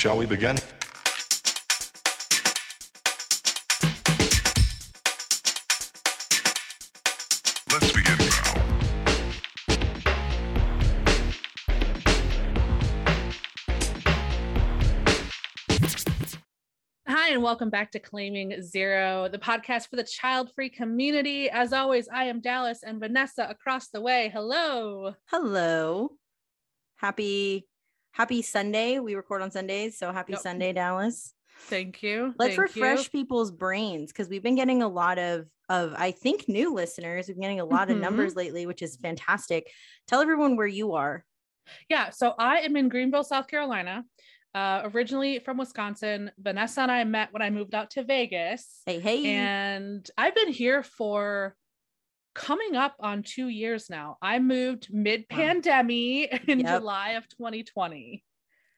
Shall we begin? Let's begin now. Hi, and welcome back to Claiming Zero, the podcast for the child free community. As always, I am Dallas and Vanessa across the way. Hello. Hello. Happy happy Sunday. We record on Sundays, so happy Yep. Sunday, Dallas. Thank you. Let's Thank you. refresh people's brains because we've been getting a lot of of I think new listeners. We've been getting a lot of Mhm. numbers lately, which is fantastic. Tell everyone where you are. Yeah, so I am in Greenville, South Carolina. Uh, originally from Wisconsin. Vanessa and I met when I moved out to Vegas. Hey, hey. And I've been here for coming up on two years now. I moved mid pandemic in Yep. July of 2020.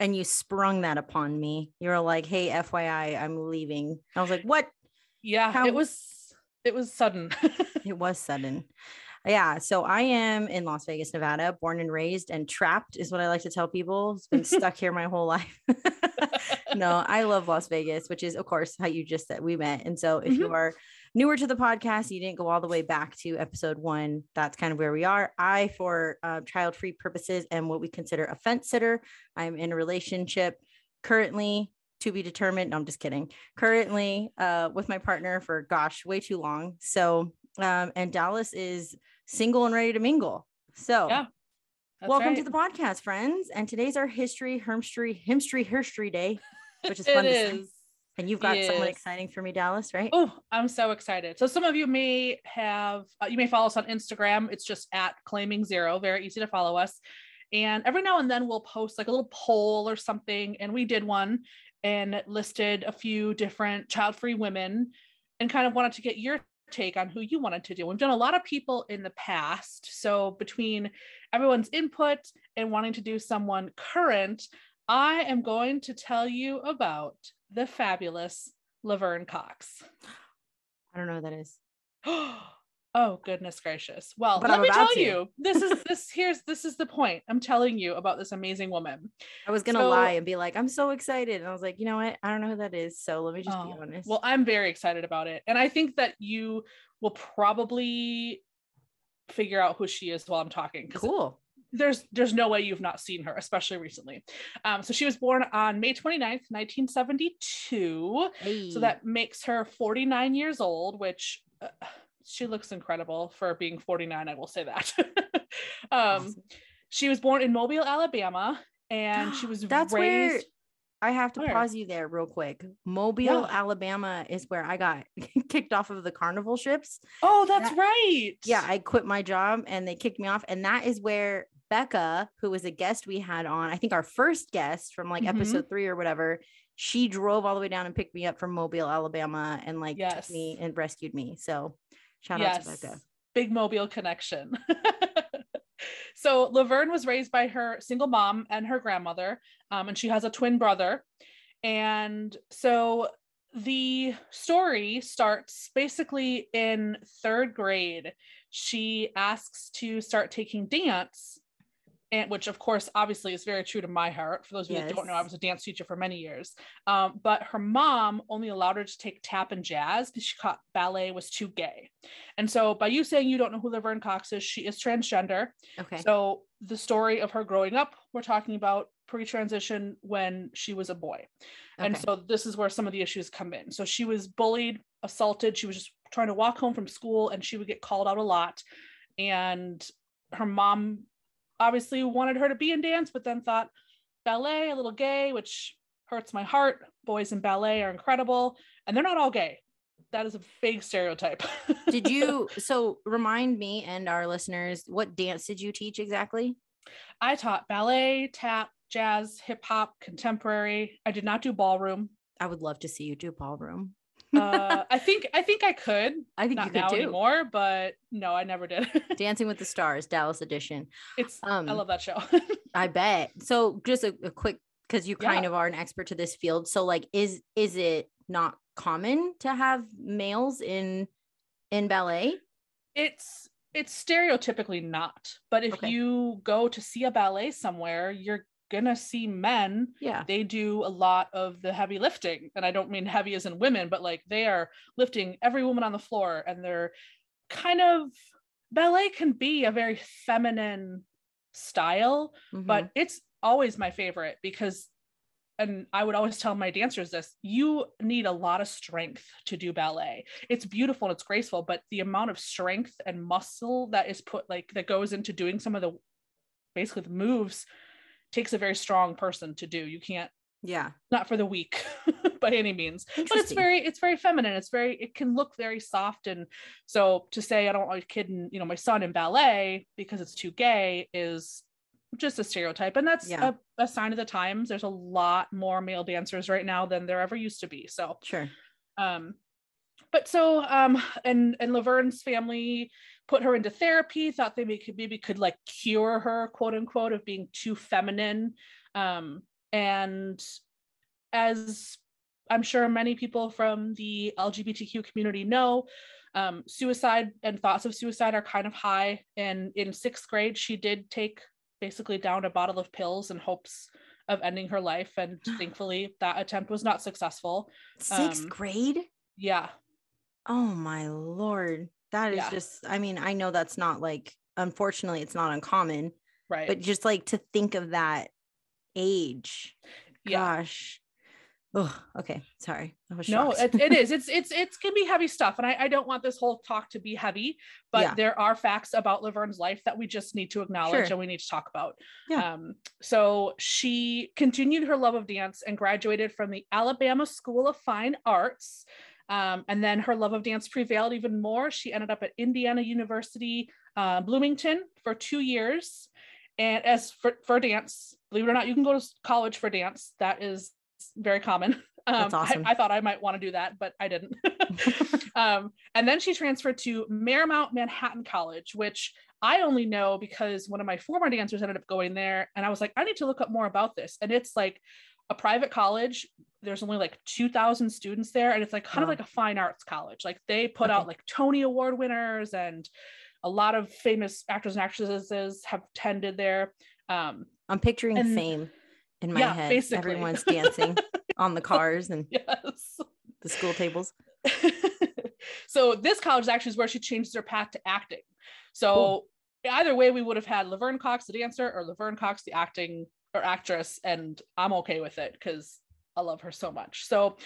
and you sprung that upon me. You were like, "Hey, FYI, I'm leaving." I was like, "What?" Yeah, How- it was it was sudden. It was sudden. Yeah. So I am in Las Vegas, Nevada, born and raised, and trapped is what I like to tell people. It's been stuck here my whole life. no, I love Las Vegas, which is, of course, how you just said we met. And so if you are newer to the podcast, you didn't go all the way back to episode one, that's kind of where we are. I, for uh, child free purposes, am what we consider a fence sitter. I'm in a relationship currently to be determined. No, I'm just kidding. Currently uh, with my partner for, gosh, way too long. So, um, and Dallas is single and ready to mingle. So, Yeah, welcome to the podcast, friends. And today's our history, hermstry, himstry, herstry day, which is fun to say. And you've got someone exciting for me, Dallas, right? Oh, I'm so excited. So some of you may have uh, you may follow us on Instagram. It's just at claiming zero. Very easy to follow us. And every now and then we'll post like a little poll or something. And we did one and listed a few different child-free women and kind of wanted to get your take on who you wanted to do. We've done a lot of people in the past. So between everyone's input and wanting to do someone current, I am going to tell you about the fabulous Laverne Cox. I don't know what that is. oh goodness gracious. Well, But let I'm me tell to. you. This is this here's this is the point. I'm telling you about this amazing woman. I was gonna So- lie and be like, I'm so excited. And I was like, you know what? I don't know who that is. So let me just be Oh, honest. Well, I'm very excited about it. And I think that you will probably figure out who she is while I'm talking. cool. there's there's no way you've not seen her, especially recently. Um, so she was born on May 29th, 1972. Hey. So that makes her 49 years old, which uh, she looks incredible for being 49. I will say that. um, Awesome. She was born in Mobile, Alabama, and she was That's where raised. I have to Where? pause you there real quick. Mobile, Yeah. Alabama is where I got kicked off of the carnival ships. Oh, that's that- right. Yeah, I quit my job and they kicked me off. And that is where Becca, who was a guest we had on, I think our first guest from like Mhm. episode three or whatever, she drove all the way down and picked me up from Mobile, Alabama, and like Yes. took me and rescued me. So shout yes. out to Becca. Big Mobile connection. so Laverne was raised by her single mom and her grandmother, um, and she has a twin brother. And so the story starts basically in third grade. She asks to start taking dance, and which of course obviously is very true to my heart. For those of you that don't know, I was a dance teacher for many years. Um, but her mom only allowed her to take tap and jazz because she thought ballet was too gay. And so by you saying you don't know who Laverne Cox is, she is transgender. Okay. So the story of her growing up, we're talking about pre-transition when she was a boy. okay. And so this is where some of the issues come in. So she was bullied, assaulted. She was just trying to walk home from school and she would get called out a lot. And her mom obviously wanted her to be in dance, but then thought ballet, a little gay, which hurts my heart. Boys in ballet are incredible, and they're not all gay. That is a big stereotype. did you so remind me and our listeners what dance did you teach exactly? I taught ballet, tap, jazz, hip hop, contemporary. I did not do ballroom. I would love to see you do ballroom. Uh, I think I think I could. I think Not you could now too. anymore, but no, I never did. Dancing with the Stars, Dallas edition. it's Um, I love that show. I bet. So just a, a quick because you kind Yeah. of are an expert to this field. So like is is it not common to have males in in ballet? it's it's stereotypically not, but if Okay. you go to see a ballet somewhere, you're gonna see men Yeah. they do a lot of the heavy lifting and i don't mean heavy as in women but like they are lifting every woman on the floor and they're kind of ballet can be a very feminine style Mhm. but it's always my favorite because and I would always tell my dancers this you need a lot of strength to do ballet. It's beautiful and it's graceful, but the amount of strength and muscle that is put like that goes into doing some of the basically the moves takes a very strong person to do. You can't yeah. not for the weak by any means but it's very it's very feminine it's very it can look very soft and so to say i don't want a kid in you know my son in ballet because it's too gay is just a stereotype and that's Yeah. a, a sign of the times there's a lot more male dancers right now than there ever used to be so Sure. um but so um and and laverne's family put her into therapy thought they may, could maybe could like cure her quote unquote of being too feminine. Um and as i'm sure many people from the lgbtq community know um, suicide and thoughts of suicide are kind of high. And in sixth grade she did take basically down a bottle of pills in hopes of ending her life. And thankfully that attempt was not successful. Sixth Um, grade? yeah Oh my lord. That is Yeah. just I mean, I know that's not like unfortunately it's not uncommon, right but just like to think of that age. yeah Gosh. Oh, okay. Sorry. I was no it, it is it's it's it's can be heavy stuff and I, I don't want this whole talk to be heavy but Yeah. there are facts about laverne's life that we just need to acknowledge Sure. and we need to talk about Yeah. um so she continued her love of dance and graduated from the alabama school of fine arts um, and then her love of dance prevailed even more she ended up at indiana university uh, bloomington for two years and as for, for dance believe it or not you can go to college for dance that is very common um, That's awesome. I, I thought i might want to do that but i didn't um, and then she transferred to Marymount Manhattan College, which I only know because one of my former dancers ended up going there. And I was like, I need to look up more about this. And it's like a private college. There's only like 2,000 students there. And it's like kind of like a fine arts college. Like they put out like Tony Award winners and a lot of famous actors and actresses have attended there. Um, I'm picturing and- fame in my yeah, head. basically. Everyone's dancing on the cars and yes. the school tables. so this college actually is where she changes her path to acting. So Cool. either way, we would have had Laverne Cox, the dancer, or Laverne Cox, the acting or actress, and I'm okay with it because I love her so much. So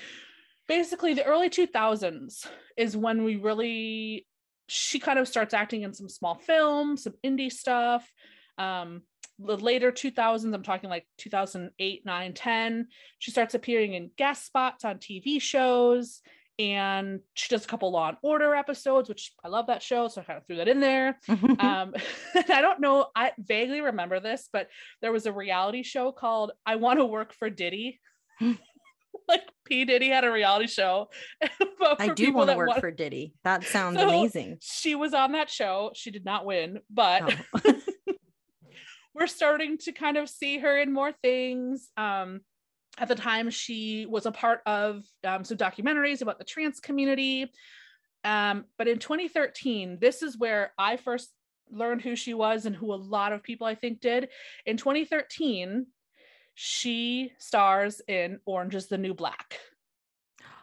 basically, the early 2000s is when we really she kind of starts acting in some small films, some indie stuff. Um, the later 2000s, I'm talking like 2008, 9, 10, she starts appearing in guest spots on TV shows and she does a couple Law and Order episodes, which I love that show. So I kind of threw that in there. Um, I don't know, I vaguely remember this, but there was a reality show called I Want to Work for Diddy. like P. Diddy had a reality show. I do people want to that work want- for Diddy. That sounds So- amazing. She was on that show. She did not win, but Oh. we're starting to kind of see her in more things. Um, at the time, she was a part of um, some documentaries about the trans community. Um, but in 2013, this is where I first learned who she was and who a lot of people I think did. In 2013, she stars in Orange is the New Black.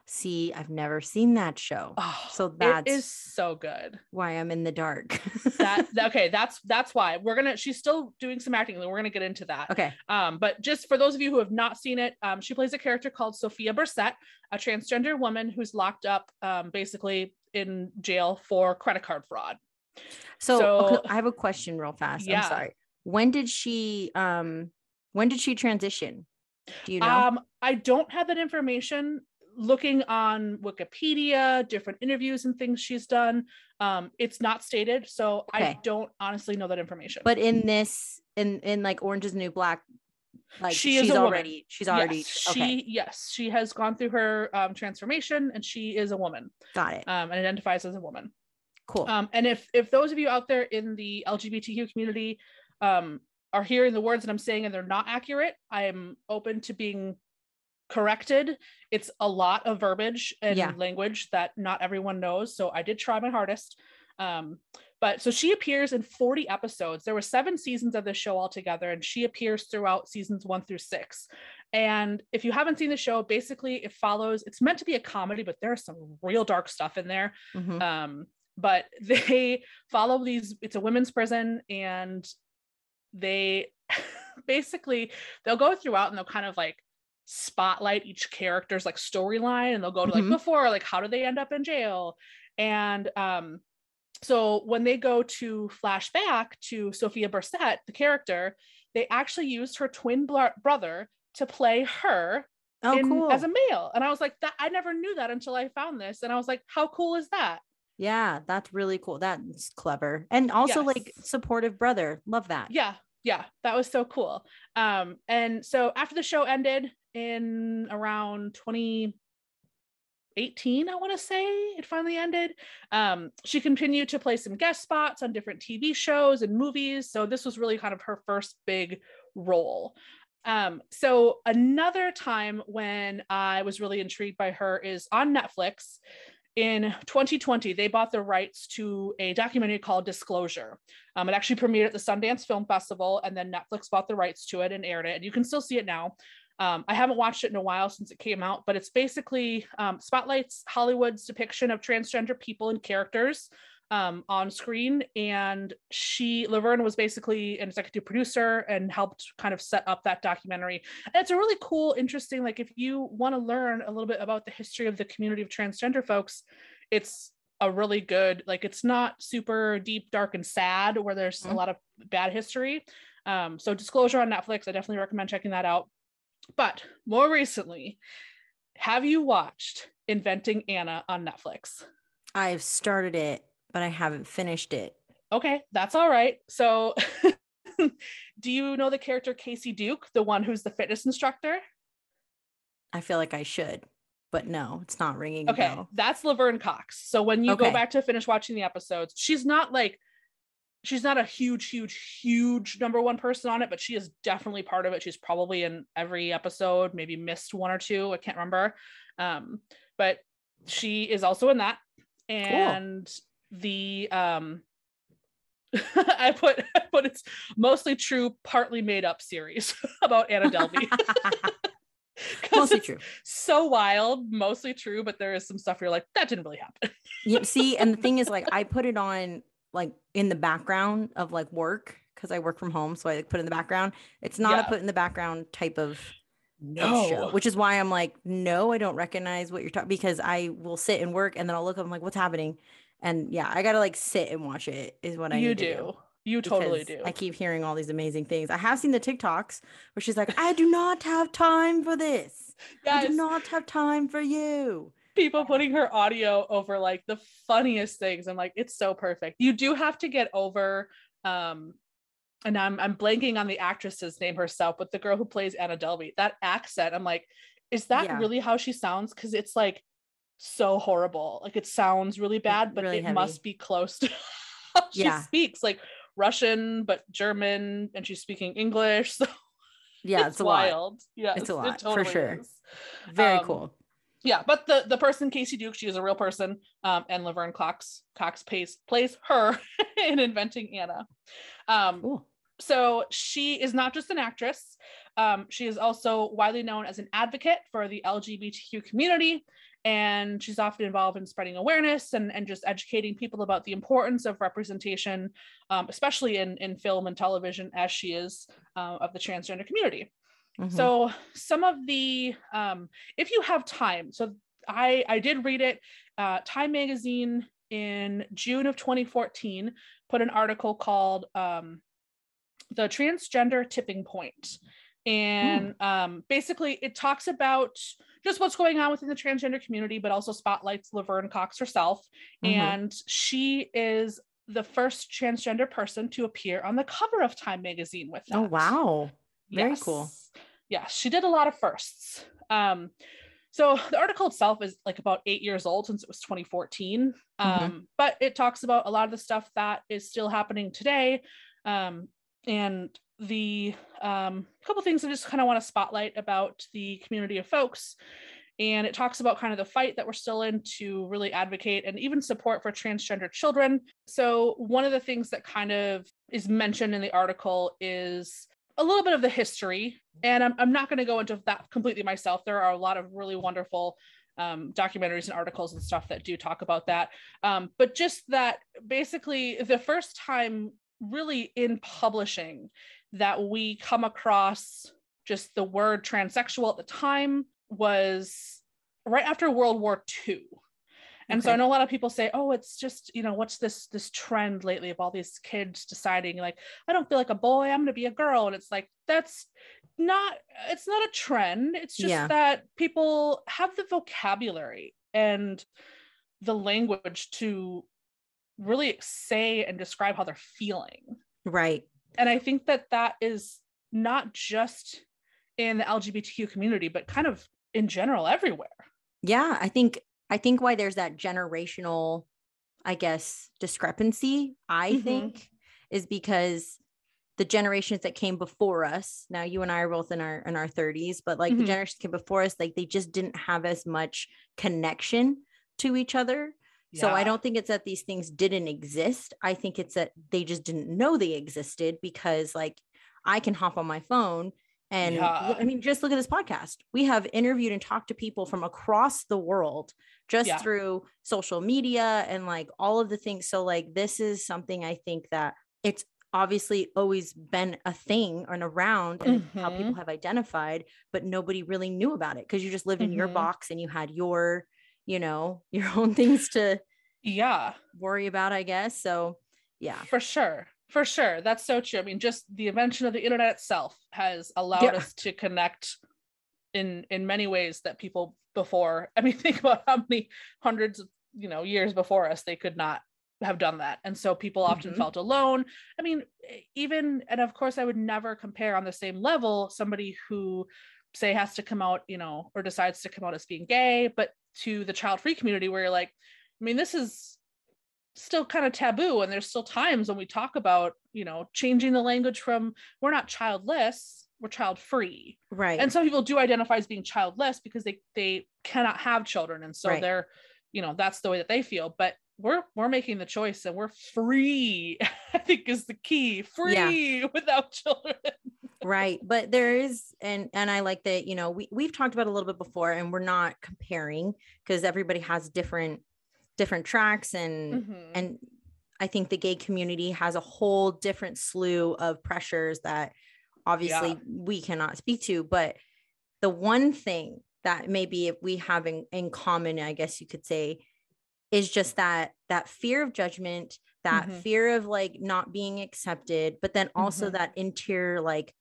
See, I've never seen that show. Oh, So that's- so good. Why I'm in the dark. That okay, that's that's why we're gonna. She's still doing some acting. and We're gonna get into that. okay. Um, but just for those of you who have not seen it, um, she plays a character called Sophia Burset, a transgender woman who's locked up um, basically in jail for credit card fraud. So, So- okay, I have a question real fast. Yeah. I'm sorry. When did she um when did she transition? Do you know? Um, I don't have that information. Looking on Wikipedia, different interviews and things she's done, um, it's not stated, so I don't honestly know that information. but in this in in like Orange is New Black, like She is she's woman. already she's already yes, she yes, she has gone through her um, transformation, and she is a woman Got it. um, and identifies as a woman. Cool. Um, and if if those of you out there in the LGBTQ community um, are hearing the words that I'm saying and they're not accurate, I am open to being corrected. It's a lot of verbiage and Yeah. language that not everyone knows, so I did try my hardest. Um, but so she appears in 40 episodes. There were seven seasons of the show altogether, and she appears throughout seasons one through six. And if you haven't seen the show, basically it follows, it's meant to be a comedy, but there's some real dark stuff in there. Mhm. Um, but they follow these, it's a women's prison, and they basically they'll go throughout and they'll kind of like spotlight each character's like storyline and they'll go to like Mhm. before like how do they end up in jail and um so when they go to flashback to sophia Burset, the character they actually used her twin bro- brother to play her Oh, in, cool. as a male and i was like that i never knew that until i found this and i was like how cool is that yeah, that's really cool. That's clever. And also like supportive brother. Love that. yeah yeah that was so cool um and so after the show ended in around 2018 i want to say it finally ended um she continued to play some guest spots on different tv shows and movies so this was really kind of her first big role um so another time when i was really intrigued by her is on netflix in 2020 they bought the rights to a documentary called disclosure um, it actually premiered at the Sundance Film Festival, and then Netflix bought the rights to it and aired it. And you can still see it now. Um, I haven't watched it in a while since it came out, but it's basically um, spotlights Hollywood's depiction of transgender people and characters um, on screen. And she, Laverne, was basically an executive producer and helped kind of set up that documentary. And it's a really cool, interesting. Like, if you want to learn a little bit about the history of the community of transgender folks, it's a really good like it's not super deep dark and sad where there's a Mhm. lot of bad history um so disclosure on netflix i definitely recommend checking that out but more recently have you watched inventing anna on netflix I've started it, but I haven't finished it. okay that's all right so do you know the character Kacy Duke the one who's the fitness instructor I feel like I should, but no, it's not ringing. a Okay, bell. that's Laverne Cox. So when you go back to finish watching the episodes, she's not like she's not a huge, huge, huge number one person on it, but she is definitely part of it. She's probably in every episode, maybe missed one or two. I can't remember. Um, but she is also in that. And the um I put I put it's mostly true, partly made up series about Anna Delvey. Mostly true. So wild, mostly true, but there is some stuff you're like, that didn't really happen. You see, and the thing is, like, I put it on like in the background of like work because I work from home, so I like, put in the background. It's not Yeah. a put in the background type of, of show, which is why I'm like, no, I don't recognize what you're talking because I will sit and work and then I'll look up, I'm like, what's happening? And yeah, I gotta like sit and watch it. Is what I you need to do. You totally do. I keep hearing all these amazing things. I have seen the TikToks where she's like, I do not have time for this. I do not have time for you. People putting her audio over like the funniest things. I'm like, it's so perfect. You do have to get over um and I'm I'm blanking on the actress's name herself, but the girl who plays Anna Delvey, that accent, I'm like, is that Yeah. really how she sounds? Because it's like so horrible. Like it sounds really bad, but really it heavy. must be close to how she Yeah. speaks, like Russian, but German, and she's speaking English. So Yeah, it's, a lot. wild. Yeah, It's a it lot, for sure. is. Very Um, cool. Yeah but the the person Kacy Duke she is a real person um and laverne cox cox plays plays her in inventing anna. Um Cool. so she is not just an actress. Um she is also widely known as an advocate for the lgbtq community and she's often involved in spreading awareness and, and just educating people about the importance of representation um, especially in, in film and television as she is uh, of the transgender community Mhm. so some of the um, if you have time so i i did read it uh, time magazine in june of 2014 put an article called um, the transgender tipping Point," and um, basically it talks about just what's going on within the transgender community but also spotlights laverne cox herself Mhm. and she is the first transgender person to appear on the cover of time magazine with that. oh wow. Very cool. Yes. Yes, she did a lot of firsts. Um, so the article itself is like about eight years old since it was 2014. Um, Mm-hmm. but it talks about a lot of the stuff that is still happening today. Um, and the um, couple things I just kind of want to spotlight about the community of folks And it talks about kind of the fight that we're still in to really advocate and even support for transgender children. So, one of the things that kind of is mentioned in the article is a little bit of the history. And I'm, I'm not going to go into that completely myself. There are a lot of really wonderful um, documentaries and articles and stuff that do talk about that. Um, but just that basically, the first time really in publishing that we come across just the word transsexual at the time was right after World War II. And okay. so I know a lot of people say, "Oh, it's just you know what's this this trend lately of all these kids deciding like I don't feel like a boy, I'm going to be a girl," and it's like that's not it's not a trend. It's just yeah. that people have the vocabulary and the language to really say and describe how they're feeling. Right. And I think that that is not just in the LGBTQ community, but kind of in general everywhere. Yeah, I think I think why there's that generational, I guess, discrepancy, I mm-hmm. think, is because the generations that came before us, now you and I are both in our in our 30s, but like mm-hmm. the generations came before us, like they just didn't have as much connection to each other. Yeah. So I don't think it's that these things didn't exist. I think it's that they just didn't know they existed because like I can hop on my phone and yeah. I mean, just look at this podcast. We have interviewed and talked to people from across the world just yeah. through social media and like all of the things. So, like, this is something I think that it's obviously always been a thing and around and mm-hmm. how people have identified, but nobody really knew about it because you just lived mm-hmm. in your mm-hmm. box and you had your, you know, your own things to yeah worry about, I guess. So, yeah. For sure. For sure. That's so true. I mean, just the invention of the internet itself has allowed yeah. us to connect in in many ways that people before, I mean, think about how many hundreds of, you know, years before us they could not have done that. And so people often mm-hmm. felt alone. I mean, even and of course I would never compare on the same level somebody who say has to come out, you know, or decides to come out as being gay, but to the child free community where you're like, I mean, this is still kind of taboo and there's still times when we talk about you know changing the language from we're not childless we're child free right and some people do identify as being childless because they they cannot have children and so right. they're you know that's the way that they feel but we're we're making the choice and we're free i think is the key free yeah. without children right but there is and and i like that you know we, we've talked about a little bit before and we're not comparing because everybody has different different tracks and mm-hmm. and I think the gay community has a whole different slew of pressures that obviously yeah. we cannot speak to but the one thing that maybe if we have in, in common I guess you could say is just that that fear of judgment that mm-hmm. fear of like not being accepted but then also mm-hmm. that interior like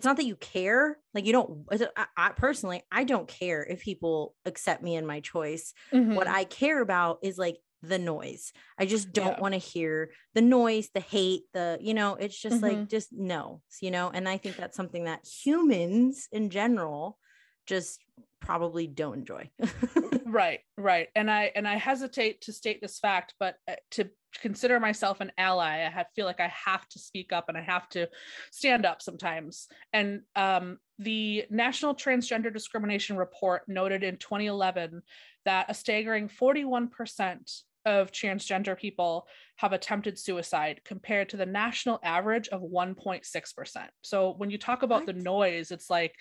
it's not that you care like you don't I, I, personally i don't care if people accept me and my choice mm-hmm. what i care about is like the noise i just don't yeah. want to hear the noise the hate the you know it's just mm-hmm. like just no you know and i think that's something that humans in general just probably don't enjoy right right and i and i hesitate to state this fact but uh, to consider myself an ally. I have, feel like I have to speak up and I have to stand up sometimes. And um, the National Transgender Discrimination Report noted in 2011 that a staggering 41% of transgender people have attempted suicide compared to the national average of 1.6%. So when you talk about the noise, it's like,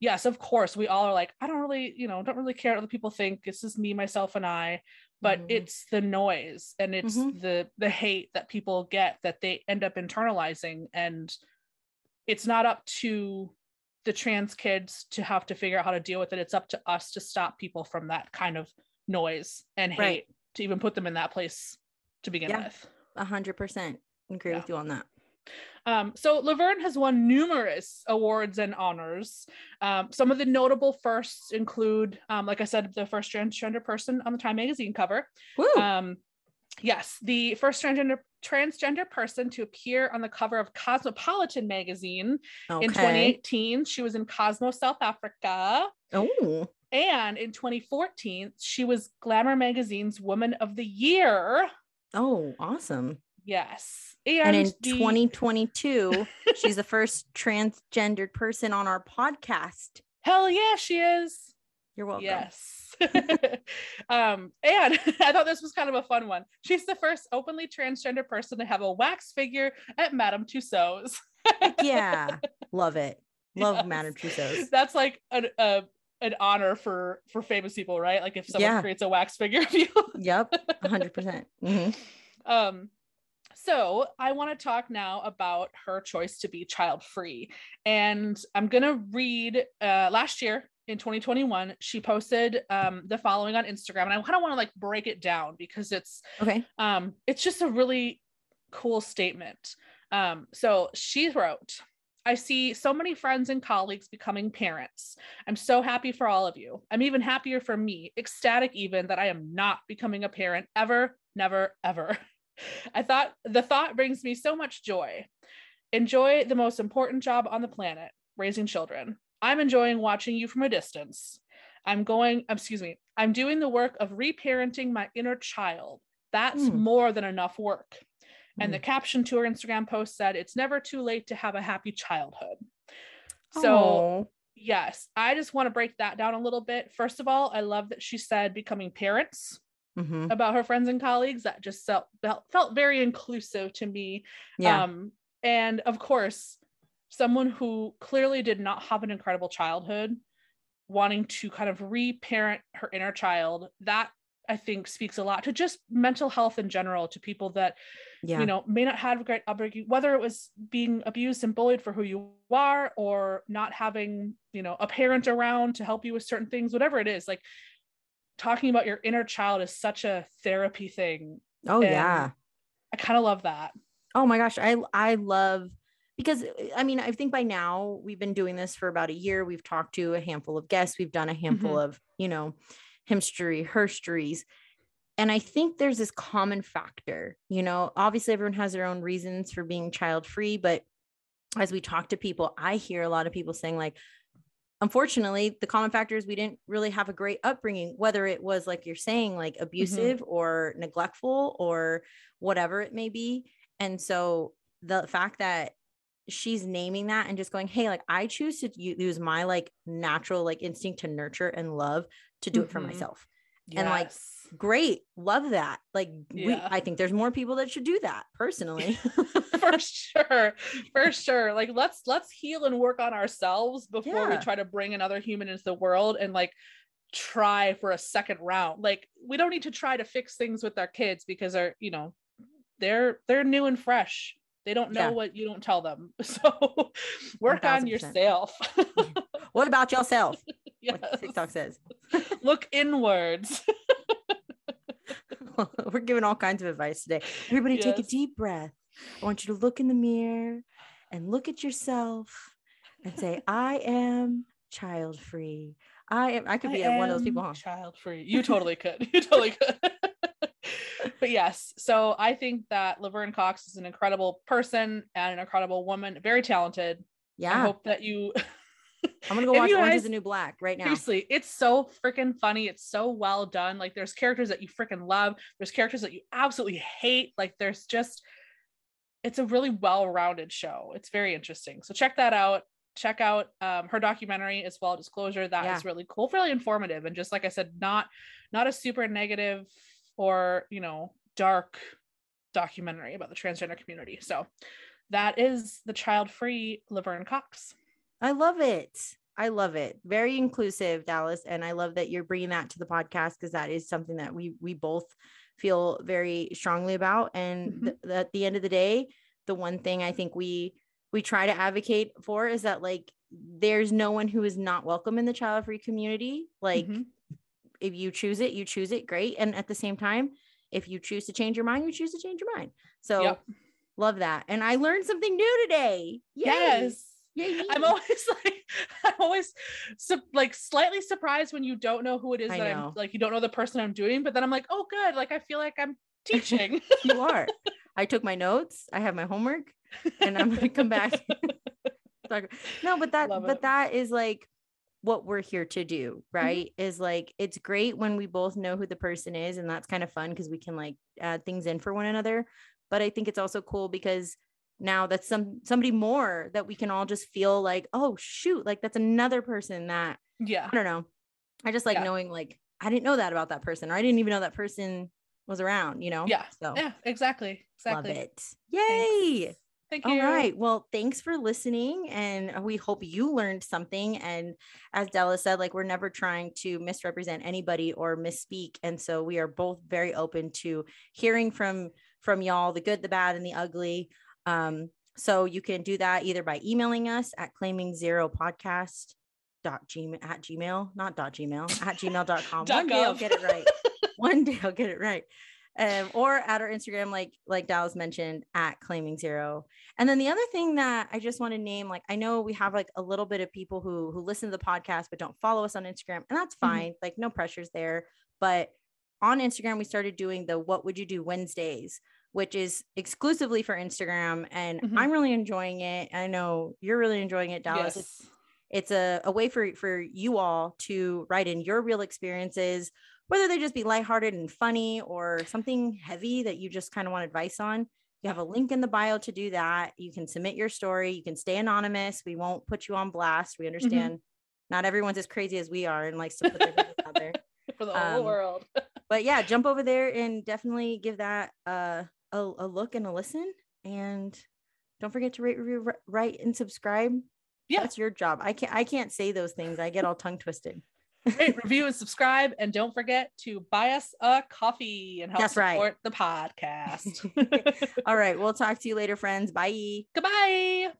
yes, of course, we all are like, I don't really, you know, don't really care what other people think. This is me, myself, and I but mm-hmm. it's the noise and it's mm-hmm. the the hate that people get that they end up internalizing and it's not up to the trans kids to have to figure out how to deal with it it's up to us to stop people from that kind of noise and hate right. To even put them in that place to begin yeah, with a hundred percent agree yeah. with you on that um, so Laverne has won numerous awards and honors. Um, some of the notable firsts include, um, like I said, the first transgender person on the Time magazine cover. Um, yes, the first transgender transgender person to appear on the cover of Cosmopolitan magazine okay. in 2018. She was in Cosmo South Africa. Oh. And in 2014, she was Glamour magazine's Woman of the Year. Oh, awesome. Yes. And, and in the... 2022, she's the first transgendered person on our podcast. Hell yeah, she is. You're welcome. Yes. um, and I thought this was kind of a fun one. She's the first openly transgender person to have a wax figure at Madame Tussauds. yeah. Love it. Love Yes. Madame Tussauds. That's like a, uh, an honor for for famous people, right? Like if someone Yeah. creates a wax figure of you. Yep. 100%. percent hmm Um, so I want to talk now about her choice to be child free. And I'm going to read uh, last year in 2021, she posted um, the following on Instagram. And I kind of want to like break it down because it's Okay. um, it's just a really cool statement. Um, so she wrote, I see so many friends and colleagues becoming parents. I'm so happy for all of you. I'm even happier for me, ecstatic even that I am not becoming a parent ever, never, ever. I thought the thought brings me so much joy. Enjoy the most important job on the planet, raising children. I'm enjoying watching you from a distance. I'm going, excuse me, I'm doing the work of reparenting my inner child. That's Hmm. more than enough work. And the caption to her Instagram post said, It's never too late to have a happy childhood. So, Aw. yes, I just want to break that down a little bit. First of all, I love that she said becoming parents Mhm. about her friends and colleagues. That just felt, felt, felt very inclusive to me. yeah. Um, and of course, someone who clearly did not have an incredible childhood, wanting to kind of reparent her inner child, that I think speaks a lot to just mental health in general, to people that, yeah. you know, may not have a great upbringing, whether it was being abused and bullied for who you are or not having, you know, a parent around to help you with certain things, whatever it is, like talking about your inner child is such a therapy thing. oh and yeah. I kind of love that. Oh my gosh, I I love because I mean, I think by now we've been doing this for about a year. We've talked to a handful of guests, we've done a handful mm-hmm. of, you know, himstery, herstories. And I think there's this common factor, you know, obviously everyone has their own reasons for being child free, but as we talk to people, I hear a lot of people saying, like, unfortunately, the common factor is we didn't really have a great upbringing, whether it was like you're saying, like mm-hmm. abusive or neglectful or whatever it may be. And so the fact that she's naming that and just going, hey, like I choose to use my like natural like instinct to nurture and love to do it for Mhm. myself. And, like, Great. Love that. Like we, I think there's more people that should do that personally. for sure for sure like let's let's heal and work on ourselves before we try to bring another human into the world and like try for a second round like we don't need to try to fix things with our kids because they're you know they're they're new and fresh they don't know Yeah. what you don't tell them so work on 1000%. yourself what about yourself? yes. What TikTok says. look inwards We're giving all kinds of advice today. Everybody take a deep breath. I want you to look in the mirror and look at yourself and say, I am child free. I am, I could be I one of those people. huh? Child free. You totally could. You totally could. but yes, so I think that Laverne Cox is an incredible person and an incredible woman, very talented. Yeah. I hope that you I'm going to go watch you Orange is the New Black right now. seriously, it's so freaking funny. It's so well done. Like there's characters that you freaking love. There's characters that you absolutely hate. Like there's just it's a really well-rounded show. It's very interesting. So check that out. Check out um, her documentary as well. Disclosure that is Yeah. really cool, really informative, and just like I said, not not a super negative or you know dark documentary about the transgender community. So that is the child-free Laverne Cox. I love it. I love it. Very inclusive, Dallas, and I love that you're bringing that to the podcast because that is something that we we both feel very strongly about. And Mhm. th- at the end of the day, the one thing I think we we try to advocate for is that like there's no one who is not welcome in the child free community. Like Mhm. if you choose it, you choose it, great. And at the same time, if you choose to change your mind, you choose to change your mind. So Yep. love that. And I learned something new today. Yay. Yes. Yay. I'm always like, I'm always su- like slightly surprised when you don't know who it is I that know. I'm like, you don't know the person I'm doing, but then I'm like, oh, good. Like, I feel like I'm teaching. you are. I took my notes. I have my homework, and I'm gonna come back. No, but that Love but it. that is like what we're here to do, mm-hmm. right? Is like it's great when we both know who the person is, and that's kind of fun because we can like add things in for one another. But I think it's also cool because now that's some somebody more that we can all just feel like, oh shoot, like that's another person that yeah. I don't know. I just like Yeah. knowing like I didn't know that about that person, or I didn't even know that person was around, you know? Yeah. So Yeah, exactly. love Exactly. it. Yay. Thank you. All right. Well, thanks for listening. And we hope you learned something. And as Della said, like we're never trying to misrepresent anybody or misspeak. And so we are both very open to hearing from from y'all, the good, the bad, and the ugly. Um, so you can do that either by emailing us at claiming zero podcast dot gmail at gmail, not dot gmail at gmail.com. One day I'll get it right. One day I'll get it right. Um, or at our Instagram, like like Dallas mentioned, at claiming zero. And then the other thing that I just want to name, like I know we have like a little bit of people who who listen to the podcast but don't follow us on Instagram, and that's Mhm. fine. Like no pressures there. But on Instagram, we started doing the What Would You Do Wednesdays, which is exclusively for Instagram, and Mhm. I'm really enjoying it. I know you're really enjoying it, Dallas. It's Yes. it's a, a way for for you all to write in your real experiences whether they just be lighthearted and funny or something heavy that you just kind of want advice on you have a link in the bio to do that you can submit your story you can stay anonymous we won't put you on blast we understand not everyone's as crazy as we are and likes to put their business out there For the whole Um, world. but yeah jump over there and definitely give that uh, a, a look and a listen and don't forget to rate review write and subscribe Yeah. that's your job i can't i can't say those things i get all tongue twisted Rate, review, and subscribe. And don't forget to buy us a coffee and help That's right. support the podcast. all right we'll talk to you later friends bye Goodbye.